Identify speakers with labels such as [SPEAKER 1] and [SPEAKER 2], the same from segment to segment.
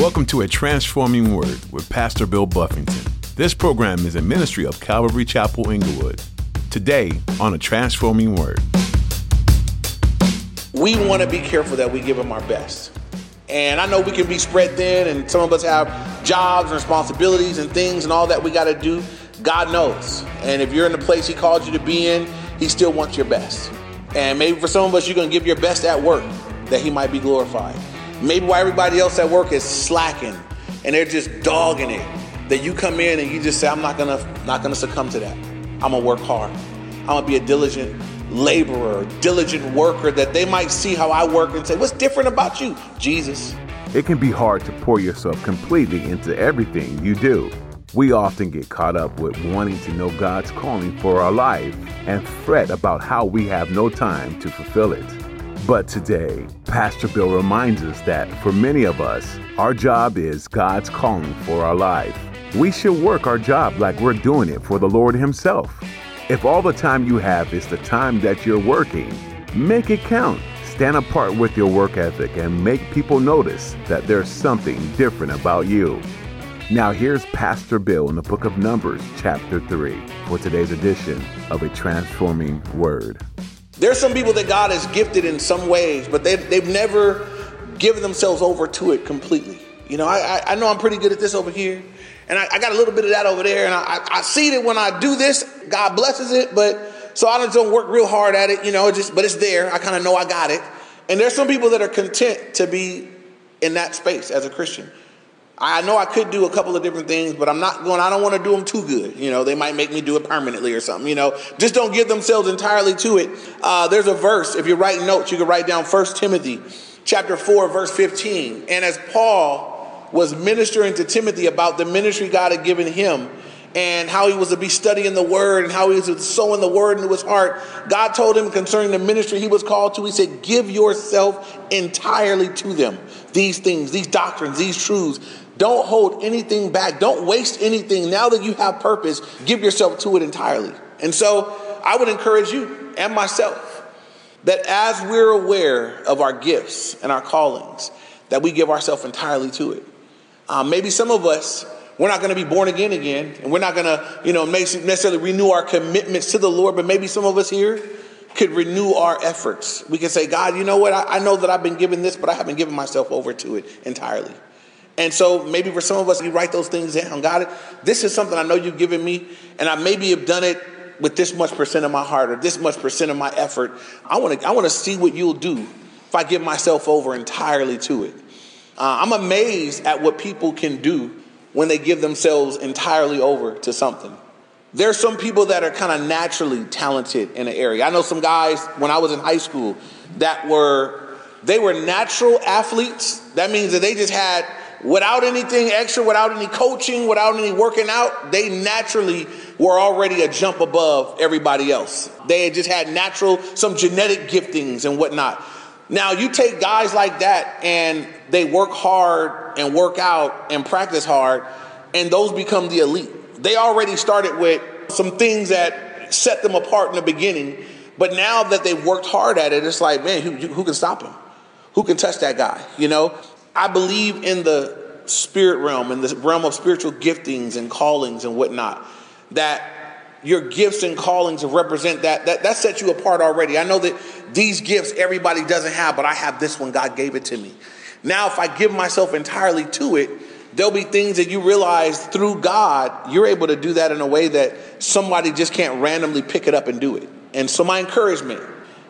[SPEAKER 1] Welcome to A Transforming Word with Pastor Bill Buffington. This program is a ministry of Calvary Chapel Inglewood. Today on A Transforming Word.
[SPEAKER 2] We want to be careful that we give them our best. And I know we can be spread thin, and some of us have jobs and responsibilities and things and all that we got to do. God knows. And if you're in the place He called you to be in, He still wants your best. And maybe for some of us, you're going to give your best at work that He might be glorified. Maybe why everybody else at work is slacking and they're just dogging it, that you come in and you just say, I'm not gonna not gonna succumb to that. I'm gonna work hard. I'm gonna be a diligent laborer, diligent worker, that they might see how I work and say, What's different about you? Jesus.
[SPEAKER 3] It can be hard to pour yourself completely into everything you do. We often get caught up with wanting to know God's calling for our life and fret about how we have no time to fulfill it. But today, Pastor Bill reminds us that for many of us, our job is God's calling for our life. We should work our job like we're doing it for the Lord Himself. If all the time you have is the time that you're working, make it count. Stand apart with your work ethic and make people notice that there's something different about you. Now, here's Pastor Bill in the book of Numbers, chapter 3, for today's edition of A Transforming Word.
[SPEAKER 2] There's some people that God has gifted in some ways, but they've, they've never given themselves over to it completely. You know, I, I know I'm pretty good at this over here, and I, I got a little bit of that over there, and I, I see that when I do this, God blesses it, but so I just don't work real hard at it, you know, just but it's there. I kind of know I got it. And there's some people that are content to be in that space as a Christian. I know I could do a couple of different things, but I'm not going, I don't want to do them too good. You know, they might make me do it permanently or something, you know. Just don't give themselves entirely to it. Uh, there's a verse, if you're writing notes, you can write down 1 Timothy chapter 4, verse 15. And as Paul was ministering to Timothy about the ministry God had given him, and how he was to be studying the word and how he was sowing the word into his heart. God told him concerning the ministry he was called to, he said, Give yourself entirely to them. These things, these doctrines, these truths. Don't hold anything back. Don't waste anything. Now that you have purpose, give yourself to it entirely. And so I would encourage you and myself that as we're aware of our gifts and our callings, that we give ourselves entirely to it. Um, maybe some of us, we're not going to be born again again, and we're not going to, you know, necessarily renew our commitments to the Lord, but maybe some of us here could renew our efforts. We can say, God, you know what? I, I know that I've been given this, but I haven't given myself over to it entirely. And so maybe for some of us, you write those things down. God, this is something I know you've given me, and I maybe have done it with this much percent of my heart or this much percent of my effort. I want to I want to see what you'll do if I give myself over entirely to it. Uh, I'm amazed at what people can do when they give themselves entirely over to something. There's some people that are kind of naturally talented in an area. I know some guys when I was in high school that were they were natural athletes. That means that they just had without anything extra, without any coaching, without any working out, they naturally were already a jump above everybody else. They had just had natural, some genetic giftings and whatnot. Now, you take guys like that and they work hard and work out and practice hard, and those become the elite. They already started with some things that set them apart in the beginning, but now that they've worked hard at it, it's like, man, who, who can stop him? Who can touch that guy? You know? I believe in the spirit realm, in the realm of spiritual giftings and callings and whatnot, that your gifts and callings represent that, that that sets you apart already. I know that these gifts everybody doesn't have, but I have this one. God gave it to me. Now, if I give myself entirely to it, there'll be things that you realize through God, you're able to do that in a way that somebody just can't randomly pick it up and do it. And so, my encouragement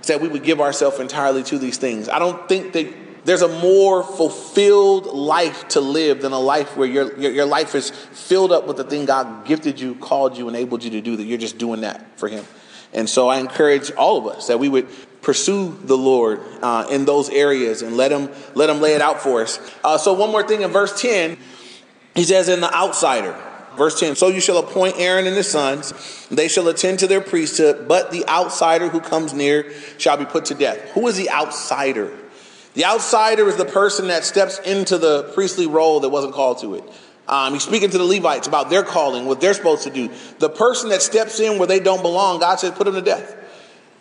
[SPEAKER 2] is that we would give ourselves entirely to these things. I don't think that there's a more fulfilled life to live than a life where your, your, your, life is filled up with the thing God gifted you, called you, enabled you to do, that you're just doing that for Him. And so I encourage all of us that we would pursue the Lord uh, in those areas and let Him, let him lay it out for us. Uh, so, one more thing in verse 10, He says, In the outsider, Verse 10 So you shall appoint Aaron and his sons, they shall attend to their priesthood, but the outsider who comes near shall be put to death. Who is the outsider? The outsider is the person that steps into the priestly role that wasn't called to it. Um, he's speaking to the Levites about their calling, what they're supposed to do. The person that steps in where they don't belong, God says, put them to death.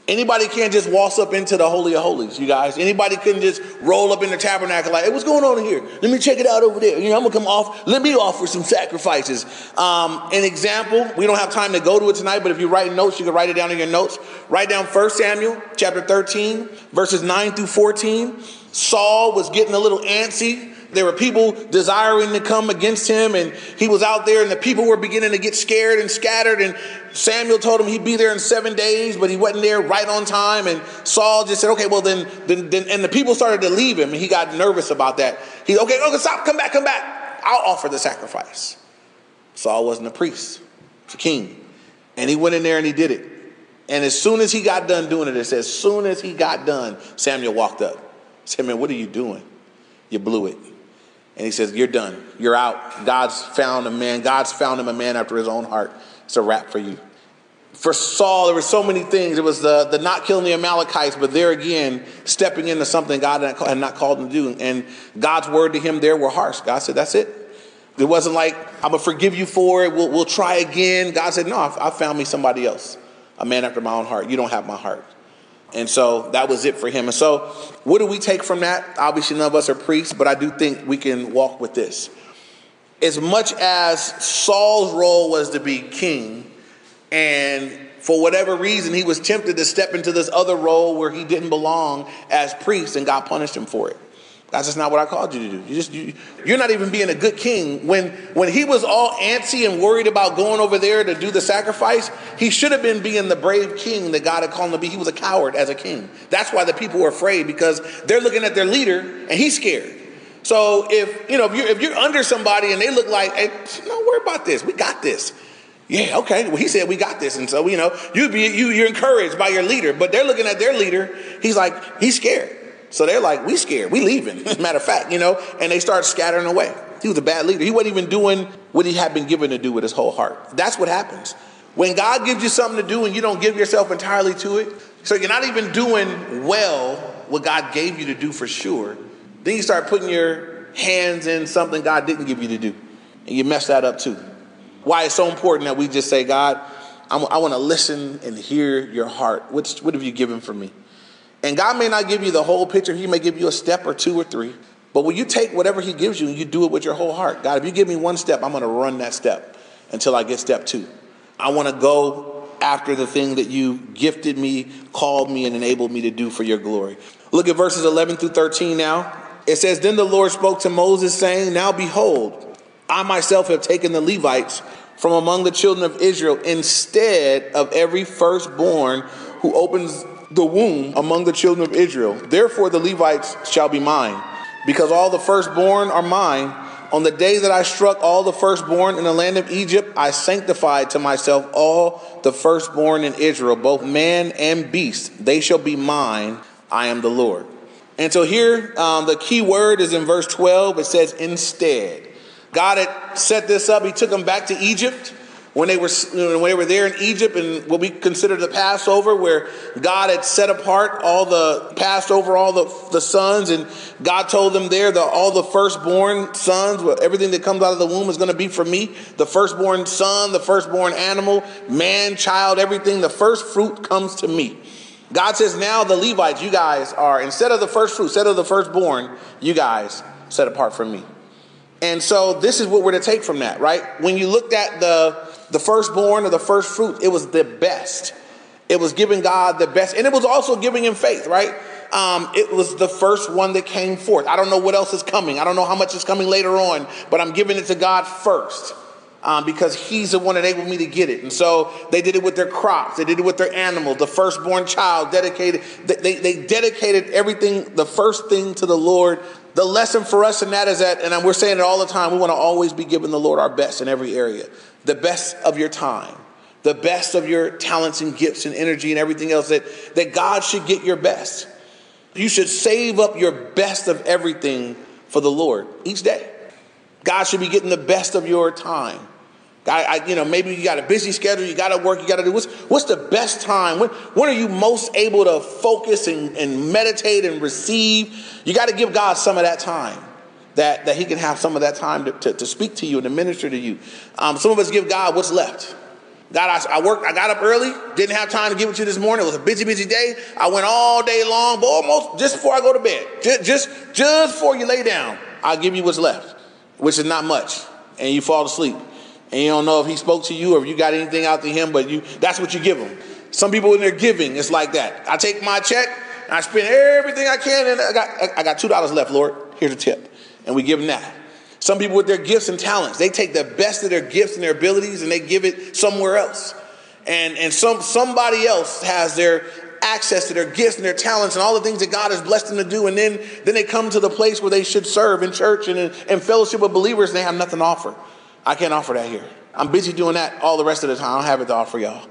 [SPEAKER 2] Anybody can't just waltz up into the Holy of Holies, you guys. Anybody couldn't just roll up in the tabernacle like, hey, what's going on here? Let me check it out over there. You know, I'm gonna come off, let me offer some sacrifices. Um, an example, we don't have time to go to it tonight, but if you write notes, you can write it down in your notes. Write down 1 Samuel chapter 13, verses 9 through 14. Saul was getting a little antsy there were people desiring to come against him, and he was out there, and the people were beginning to get scared and scattered. And Samuel told him he'd be there in seven days, but he wasn't there right on time. And Saul just said, "Okay, well then, then, then," and the people started to leave him, and he got nervous about that. He, "Okay, okay, stop, come back, come back. I'll offer the sacrifice." Saul wasn't a priest; he's a king, and he went in there and he did it. And as soon as he got done doing it, it says, as soon as he got done, Samuel walked up. Said, "Man, what are you doing? You blew it." And he says, You're done. You're out. God's found a man. God's found him a man after his own heart. It's a wrap for you. For Saul, there were so many things. It was the, the not killing the Amalekites, but there again, stepping into something God had not called him to do. And God's word to him there were harsh. God said, That's it. It wasn't like, I'm going to forgive you for it. We'll, we'll try again. God said, No, I found me somebody else, a man after my own heart. You don't have my heart. And so that was it for him. And so, what do we take from that? Obviously, none of us are priests, but I do think we can walk with this. As much as Saul's role was to be king, and for whatever reason, he was tempted to step into this other role where he didn't belong as priest, and God punished him for it. That's just not what I called you to do. You just you, you're not even being a good king. When when he was all antsy and worried about going over there to do the sacrifice, he should have been being the brave king that God had called him to be. He was a coward as a king. That's why the people were afraid because they're looking at their leader and he's scared. So if you know if you're if you're under somebody and they look like, hey, don't worry about this. We got this. Yeah, okay. Well, he said we got this, and so you know you'd be you you're encouraged by your leader, but they're looking at their leader. He's like he's scared. So they're like, we scared, we leaving. Matter of fact, you know, and they start scattering away. He was a bad leader. He wasn't even doing what he had been given to do with his whole heart. That's what happens. When God gives you something to do and you don't give yourself entirely to it, so you're not even doing well what God gave you to do for sure, then you start putting your hands in something God didn't give you to do. And you mess that up too. Why it's so important that we just say, God, I'm, i want to listen and hear your heart. What's, what have you given for me? And God may not give you the whole picture, He may give you a step or two or three. But when you take whatever He gives you and you do it with your whole heart, God, if you give me one step, I'm going to run that step until I get step two. I want to go after the thing that you gifted me, called me, and enabled me to do for your glory. Look at verses 11 through 13 now. It says, Then the Lord spoke to Moses, saying, Now behold, I myself have taken the Levites from among the children of Israel instead of every firstborn who opens the womb among the children of Israel. Therefore, the Levites shall be mine, because all the firstborn are mine. On the day that I struck all the firstborn in the land of Egypt, I sanctified to myself all the firstborn in Israel, both man and beast. They shall be mine. I am the Lord. And so here, um, the key word is in verse 12. It says, instead. God had set this up. He took them back to Egypt when they were when they were there in Egypt and what we consider the Passover, where God had set apart all the Passover, all the, the sons, and God told them there that all the firstborn sons, everything that comes out of the womb is going to be for me. The firstborn son, the firstborn animal, man, child, everything, the first fruit comes to me. God says, now the Levites, you guys are, instead of the first fruit, instead of the firstborn, you guys set apart for me. And so this is what we're to take from that, right? When you looked at the the firstborn or the first fruit, it was the best. It was giving God the best. And it was also giving him faith, right? Um, it was the first one that came forth. I don't know what else is coming. I don't know how much is coming later on, but I'm giving it to God first. Um, because he's the one that enabled me to get it. And so they did it with their crops, they did it with their animals. The firstborn child dedicated, they, they dedicated everything, the first thing to the Lord. The lesson for us in that is that, and we're saying it all the time, we want to always be giving the Lord our best in every area the best of your time, the best of your talents and gifts and energy and everything else, that, that God should get your best. You should save up your best of everything for the Lord each day. God should be getting the best of your time. I, I, you know, maybe you got a busy schedule, you got to work, you got to do. What's, what's the best time? When, when are you most able to focus and, and meditate and receive? You got to give God some of that time that, that he can have some of that time to, to, to speak to you and to minister to you. Um, some of us give God what's left. God, I, I, worked, I got up early, didn't have time to give it to you this morning. It was a busy, busy day. I went all day long, but almost just before I go to bed, just, just, just before you lay down, I'll give you what's left, which is not much. And you fall asleep. And you don't know if he spoke to you or if you got anything out to him, but you that's what you give him. Some people when they're giving, it's like that. I take my check, I spend everything I can, and I got I got two dollars left, Lord. Here's a tip. And we give them that. Some people with their gifts and talents, they take the best of their gifts and their abilities and they give it somewhere else. And, and some, somebody else has their access to their gifts and their talents and all the things that God has blessed them to do. And then, then they come to the place where they should serve in church and in, in fellowship with believers and they have nothing to offer. I can't offer that here. I'm busy doing that all the rest of the time. I don't have it to offer y'all.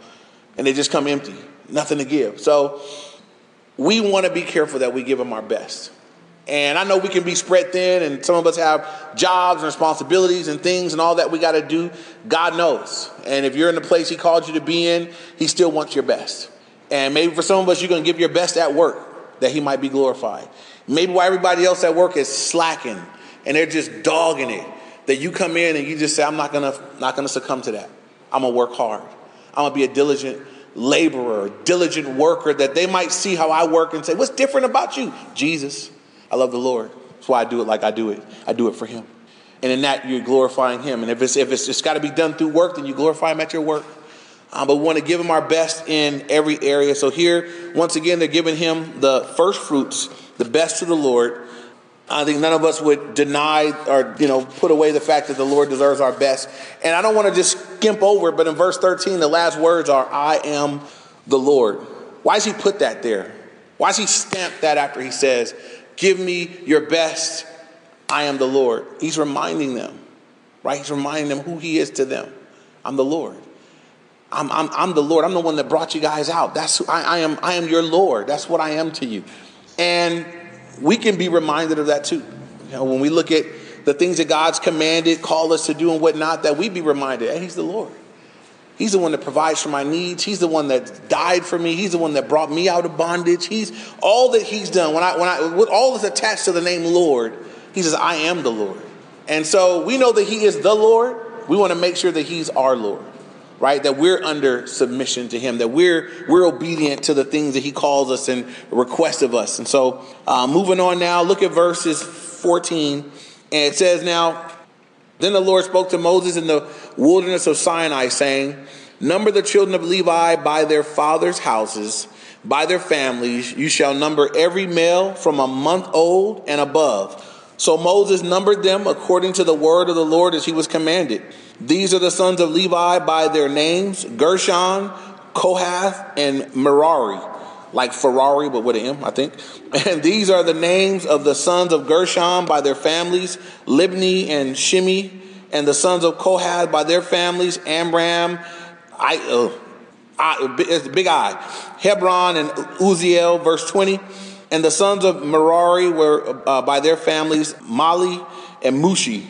[SPEAKER 2] And they just come empty, nothing to give. So we want to be careful that we give them our best. And I know we can be spread thin, and some of us have jobs and responsibilities and things and all that we got to do. God knows. And if you're in the place He called you to be in, He still wants your best. And maybe for some of us, you're going to give your best at work that He might be glorified. Maybe why everybody else at work is slacking and they're just dogging it, that you come in and you just say, I'm not going to not going to succumb to that. I'm going to work hard. I'm going to be a diligent laborer, diligent worker that they might see how I work and say, What's different about you? Jesus. I love the Lord. That's why I do it like I do it. I do it for Him. And in that, you're glorifying Him. And if it's if it's just got to be done through work, then you glorify Him at your work. Um, but we want to give Him our best in every area. So here, once again, they're giving Him the first fruits, the best to the Lord. I think none of us would deny or you know put away the fact that the Lord deserves our best. And I don't want to just skimp over, but in verse 13, the last words are, "I am the Lord." Why does He put that there? Why does He stamp that after He says, Give me your best. I am the Lord. He's reminding them, right? He's reminding them who He is to them. I'm the Lord. I'm, I'm, I'm the Lord. I'm the one that brought you guys out. That's who I, I am. I am your Lord. That's what I am to you. And we can be reminded of that too. You know, when we look at the things that God's commanded, call us to do and whatnot, that we be reminded, hey, He's the Lord. He's the one that provides for my needs. He's the one that died for me. He's the one that brought me out of bondage. He's all that he's done. When I when I with all is attached to the name Lord, he says, I am the Lord. And so we know that he is the Lord. We want to make sure that he's our Lord. Right? That we're under submission to him, that we're we're obedient to the things that he calls us and requests of us. And so uh, moving on now, look at verses 14. And it says now, then the Lord spoke to Moses in the wilderness of Sinai, saying, Number the children of Levi by their fathers' houses, by their families. You shall number every male from a month old and above. So Moses numbered them according to the word of the Lord as he was commanded. These are the sons of Levi by their names Gershon, Kohath, and Merari like Ferrari, but with an M, I think. And these are the names of the sons of Gershon by their families Libni and Shimi, and the sons of Kohath by their families Amram, I, uh, I, big I, Hebron and Uzziel, verse 20. And the sons of Merari were uh, by their families Mahli and Mushi.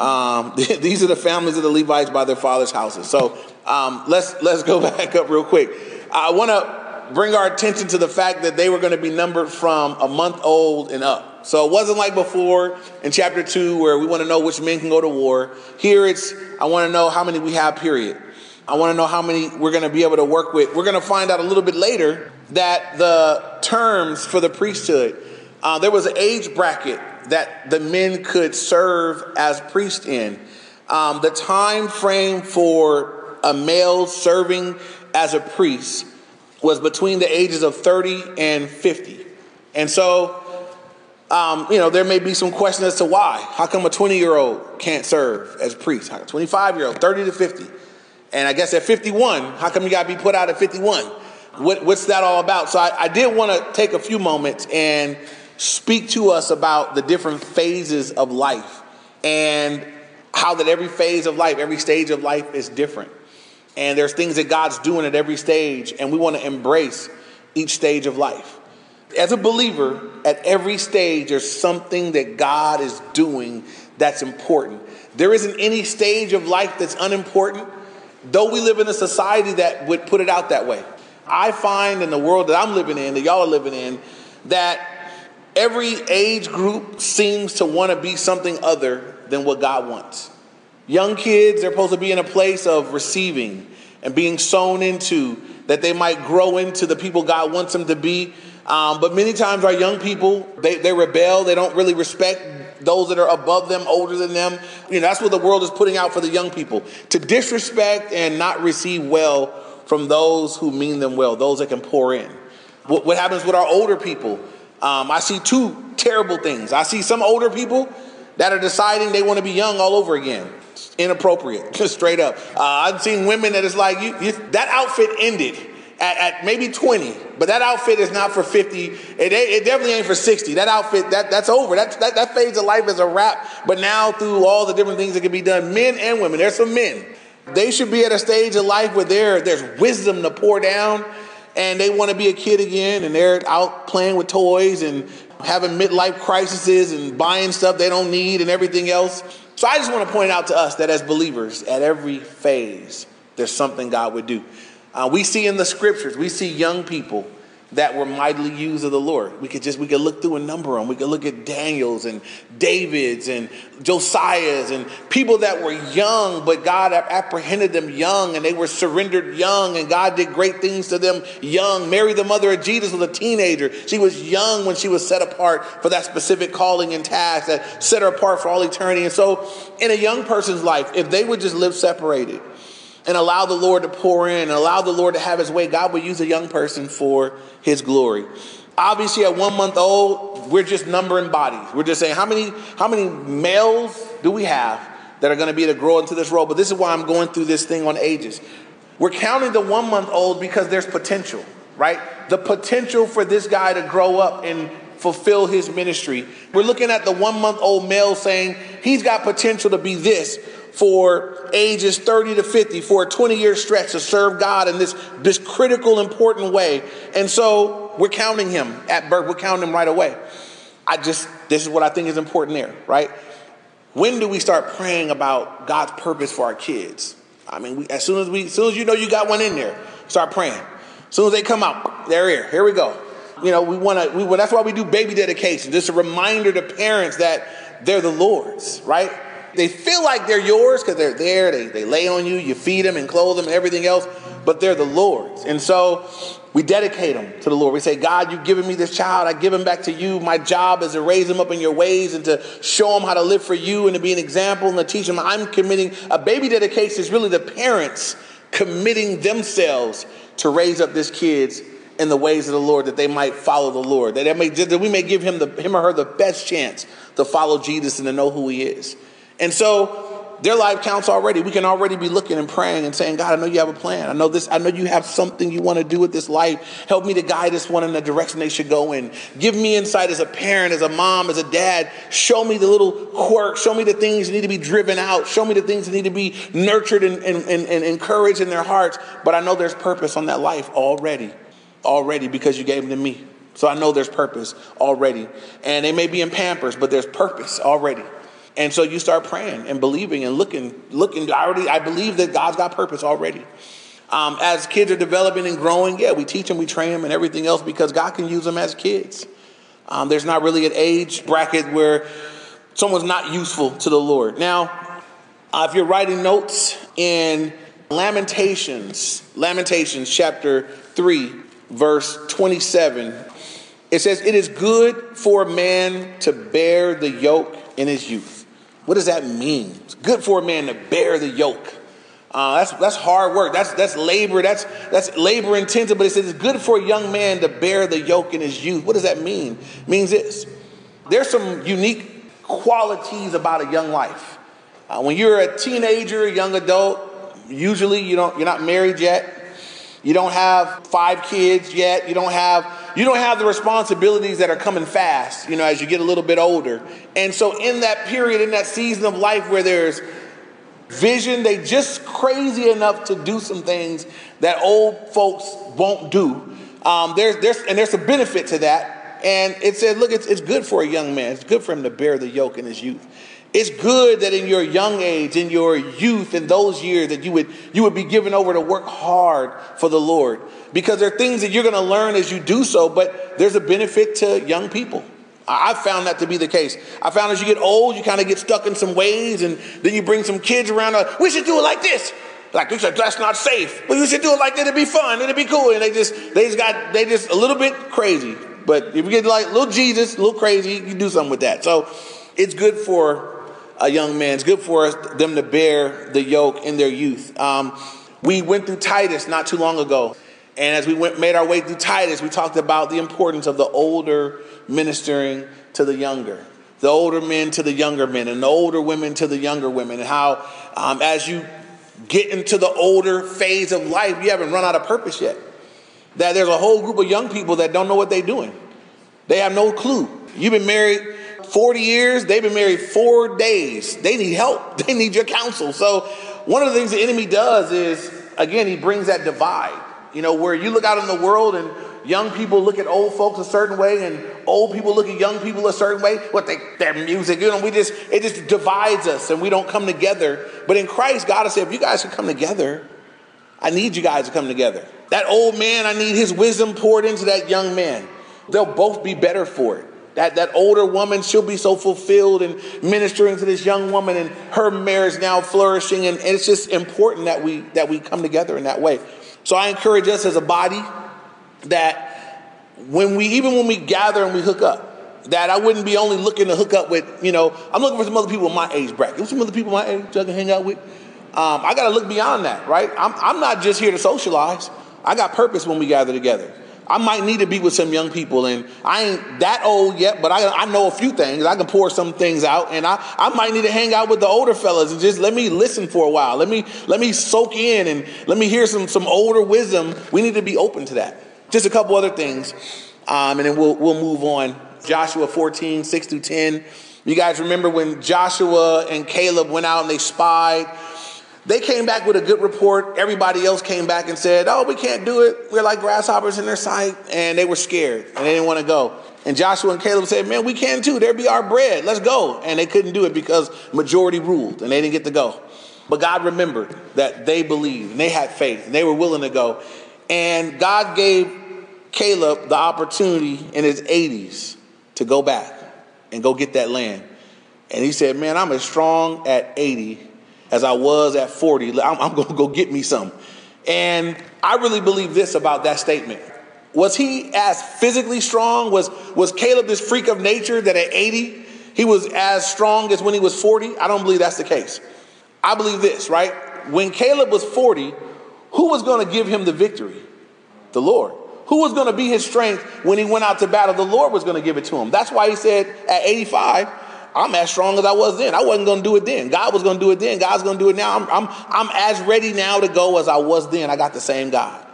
[SPEAKER 2] Um, these are the families of the Levites by their fathers' houses. So um, let's let's go back up real quick. I want to bring our attention to the fact that they were going to be numbered from a month old and up. So it wasn't like before in chapter 2 where we want to know which men can go to war. Here it's, I want to know how many we have, period. I want to know how many we're going to be able to work with. We're going to find out a little bit later that the terms for the priesthood, uh, there was an age bracket that the men could serve as priest in. Um, the time frame for a male serving as a priest was between the ages of 30 and 50. And so, um, you know, there may be some question as to why. How come a 20 year old can't serve as a priest? 25 year old, 30 to 50. And I guess at 51, how come you got to be put out at 51? What, what's that all about? So I, I did want to take a few moments and speak to us about the different phases of life and how that every phase of life, every stage of life is different. And there's things that God's doing at every stage, and we want to embrace each stage of life. As a believer, at every stage, there's something that God is doing that's important. There isn't any stage of life that's unimportant, though we live in a society that would put it out that way. I find in the world that I'm living in, that y'all are living in, that every age group seems to want to be something other than what God wants. Young kids, they're supposed to be in a place of receiving and being sown into that they might grow into the people God wants them to be. Um, but many times our young people, they, they rebel. They don't really respect those that are above them, older than them. You know, that's what the world is putting out for the young people to disrespect and not receive well from those who mean them well, those that can pour in. What, what happens with our older people? Um, I see two terrible things. I see some older people that are deciding they want to be young all over again. Inappropriate, just straight up. Uh, I've seen women that is like, you, you, that outfit ended at, at, maybe 20, but that outfit is not for 50. It, it definitely ain't for 60. That outfit, that, that's over. That, that, that phase of life is a wrap. But now, through all the different things that can be done, men and women, there's some men. They should be at a stage of life where there, there's wisdom to pour down and they want to be a kid again and they're out playing with toys and having midlife crises and buying stuff they don't need and everything else. So I just want to point out to us that as believers, at every phase, there's something God would do. Uh, we see in the scriptures, we see young people that were mightily used of the Lord. We could just we could look through a number of them. We could look at Daniel's and David's and Josiah's and people that were young, but God apprehended them young and they were surrendered young, and God did great things to them young. Mary, the mother of Jesus, was a teenager. She was young when she was set apart for that specific calling and task that set her apart for all eternity. And so, in a young person's life, if they would just live separated and allow the Lord to pour in and allow the Lord to have his way, God will use a young person for his glory. Obviously, at one month old, we're just numbering bodies. We're just saying how many how many males do we have that are going to be to grow into this role? But this is why I'm going through this thing on ages. We're counting the one month old because there's potential, right? The potential for this guy to grow up and fulfill his ministry. We're looking at the one month old male saying he's got potential to be this for ages 30 to 50 for a 20 year stretch to serve God in this, this critical, important way. And so we're counting him at birth, we're counting him right away. I just, this is what I think is important there, right? When do we start praying about God's purpose for our kids? I mean, we, as soon as we, as soon as you know you got one in there, start praying. As soon as they come out, they're here. Here we go. You know, we want to. We, well, that's why we do baby dedication. Just a reminder to parents that they're the Lord's, right? They feel like they're yours because they're there. They, they lay on you, you feed them and clothe them and everything else, but they're the Lord's. And so we dedicate them to the Lord. We say, God, you've given me this child. I give him back to you. My job is to raise him up in your ways and to show him how to live for you and to be an example and to teach him. I'm committing a baby dedication is really the parents committing themselves to raise up this kids in the ways of the Lord that they might follow the Lord. That, may, that we may give him, the, him or her the best chance to follow Jesus and to know who he is. And so their life counts already. We can already be looking and praying and saying, God, I know you have a plan. I know this, I know you have something you want to do with this life. Help me to guide this one in the direction they should go in. Give me insight as a parent, as a mom, as a dad. Show me the little quirks. Show me the things that need to be driven out. Show me the things that need to be nurtured and, and, and, and encouraged in their hearts. But I know there's purpose on that life already. Already because you gave them to me. So I know there's purpose already. And they may be in pampers, but there's purpose already. And so you start praying and believing and looking, looking. I already, I believe that God's got purpose already. Um, as kids are developing and growing, yeah, we teach them, we train them, and everything else because God can use them as kids. Um, there's not really an age bracket where someone's not useful to the Lord. Now, uh, if you're writing notes in Lamentations, Lamentations chapter 3, verse 27, it says, It is good for a man to bear the yoke in his youth. What does that mean? It's good for a man to bear the yoke. Uh, that's, that's hard work. That's, that's labor. That's, that's labor intensive. But it says it's good for a young man to bear the yoke in his youth. What does that mean? It means this. There's some unique qualities about a young life. Uh, when you're a teenager, a young adult, usually you don't, you're not married yet. You don't have five kids yet. You don't have you don't have the responsibilities that are coming fast, you know, as you get a little bit older. And so in that period, in that season of life where there's vision, they just crazy enough to do some things that old folks won't do. Um, there's, there's, and there's a benefit to that. And it said, look, it's, it's good for a young man. It's good for him to bear the yoke in his youth. It's good that in your young age, in your youth, in those years, that you would you would be given over to work hard for the Lord. Because there are things that you're going to learn as you do so, but there's a benefit to young people. I've found that to be the case. I found as you get old, you kind of get stuck in some ways, and then you bring some kids around. Like, we should do it like this. Like that's not safe. Well, you should do it like that. It'd be fun. It'd be cool. And they just, they just got, they just a little bit crazy. But if you get like little Jesus, little crazy, you do something with that. So it's good for a young man. It's good for us, them to bear the yoke in their youth. Um, we went through Titus not too long ago. And as we went, made our way through Titus, we talked about the importance of the older ministering to the younger, the older men to the younger men, and the older women to the younger women, and how um, as you get into the older phase of life, you haven't run out of purpose yet. That there's a whole group of young people that don't know what they're doing. They have no clue. You've been married 40 years, they've been married four days. They need help, they need your counsel. So, one of the things the enemy does is, again, he brings that divide. You know, where you look out in the world and young people look at old folks a certain way and old people look at young people a certain way what they their music you know we just it just divides us and we don't come together but in christ god has said if you guys can come together i need you guys to come together that old man i need his wisdom poured into that young man they'll both be better for it that, that older woman, she'll be so fulfilled and ministering to this young woman, and her marriage now flourishing. And, and it's just important that we that we come together in that way. So I encourage us as a body that when we, even when we gather and we hook up, that I wouldn't be only looking to hook up with, you know, I'm looking for some other people my age bracket. Some other people my age I can hang out with. Um, I got to look beyond that, right? I'm, I'm not just here to socialize. I got purpose when we gather together. I might need to be with some young people, and I ain't that old yet, but I, I know a few things. I can pour some things out, and I, I might need to hang out with the older fellas and just let me listen for a while. Let me let me soak in and let me hear some some older wisdom. We need to be open to that. Just a couple other things, um, and then we'll we'll move on. Joshua 14, 6 through 10. You guys remember when Joshua and Caleb went out and they spied they came back with a good report. Everybody else came back and said, Oh, we can't do it. We're like grasshoppers in their sight. And they were scared and they didn't want to go. And Joshua and Caleb said, Man, we can too. There be our bread. Let's go. And they couldn't do it because majority ruled and they didn't get to go. But God remembered that they believed and they had faith and they were willing to go. And God gave Caleb the opportunity in his 80s to go back and go get that land. And he said, Man, I'm as strong at 80 as I was at 40. I'm, I'm going to go get me some. And I really believe this about that statement. Was he as physically strong? Was, was Caleb this freak of nature that at 80 he was as strong as when he was 40? I don't believe that's the case. I believe this, right? When Caleb was 40, who was going to give him the victory? The Lord. Who was going to be his strength when he went out to battle? The Lord was going to give it to him. That's why he said at 85, I'm as strong as I was then. I wasn't going to do it then. God was going to do it then. God's going to do it now. I'm, I'm, I'm as ready now to go as I was then. I got the same God.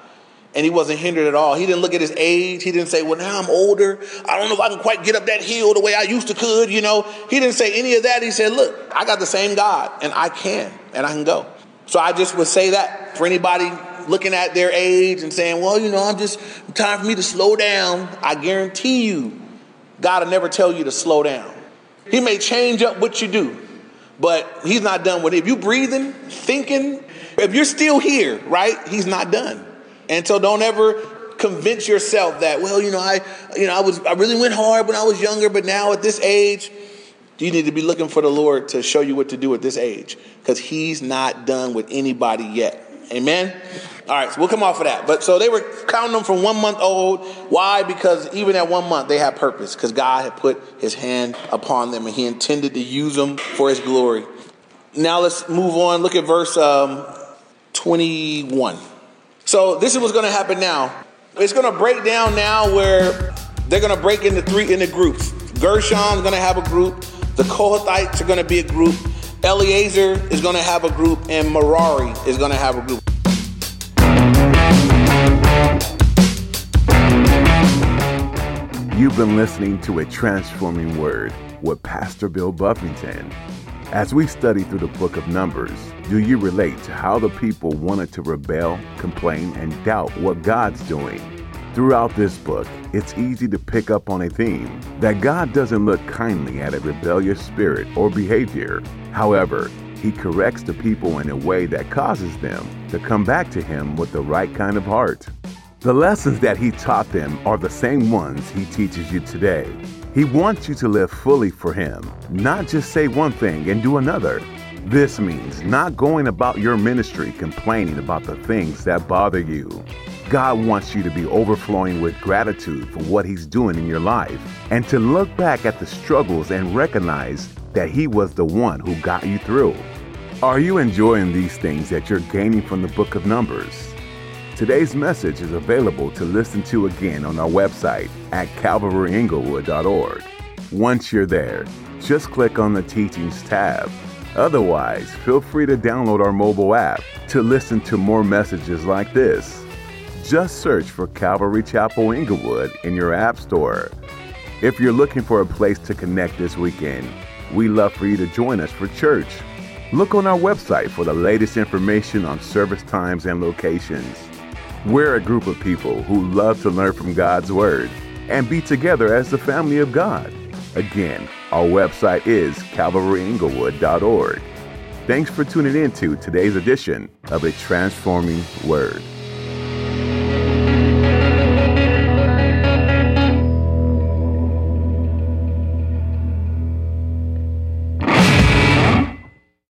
[SPEAKER 2] And he wasn't hindered at all. He didn't look at his age. He didn't say, well, now I'm older. I don't know if I can quite get up that hill the way I used to could, you know. He didn't say any of that. He said, look, I got the same God and I can and I can go. So I just would say that for anybody looking at their age and saying, well, you know, I'm just time for me to slow down. I guarantee you, God will never tell you to slow down. He may change up what you do, but he's not done with it. If you're breathing, thinking, if you're still here, right, he's not done. And so don't ever convince yourself that, well, you know, I, you know, I was, I really went hard when I was younger, but now at this age, you need to be looking for the Lord to show you what to do at this age because he's not done with anybody yet. Amen. All right, so we'll come off of that. But so they were counting them from one month old. Why? Because even at one month they had purpose because God had put his hand upon them and he intended to use them for his glory. Now let's move on. Look at verse um, 21. So this is what's going to happen now. It's going to break down now where they're going to break into three into groups. Gershon's going to have a group. The Kohathites are going to be a group. Eleazar is going to have a group, and Merari is going to have a group.
[SPEAKER 3] You've been listening to A Transforming Word with Pastor Bill Buffington. As we study through the book of Numbers, do you relate to how the people wanted to rebel, complain, and doubt what God's doing? Throughout this book, it's easy to pick up on a theme that God doesn't look kindly at a rebellious spirit or behavior. However, He corrects the people in a way that causes them to come back to Him with the right kind of heart. The lessons that he taught them are the same ones he teaches you today. He wants you to live fully for him, not just say one thing and do another. This means not going about your ministry complaining about the things that bother you. God wants you to be overflowing with gratitude for what He's doing in your life and to look back at the struggles and recognize that He was the one who got you through. Are you enjoying these things that you're gaining from the book of Numbers? Today's message is available to listen to again on our website at calvaryinglewood.org. Once you're there, just click on the Teachings tab. Otherwise, feel free to download our mobile app to listen to more messages like this. Just search for Calvary Chapel Inglewood in your App Store. If you're looking for a place to connect this weekend, we love for you to join us for church Look on our website for the latest information on service times and locations. We're a group of people who love to learn from God's Word and be together as the family of God. Again, our website is calvaryinglewood.org. Thanks for tuning in to today's edition of A Transforming Word.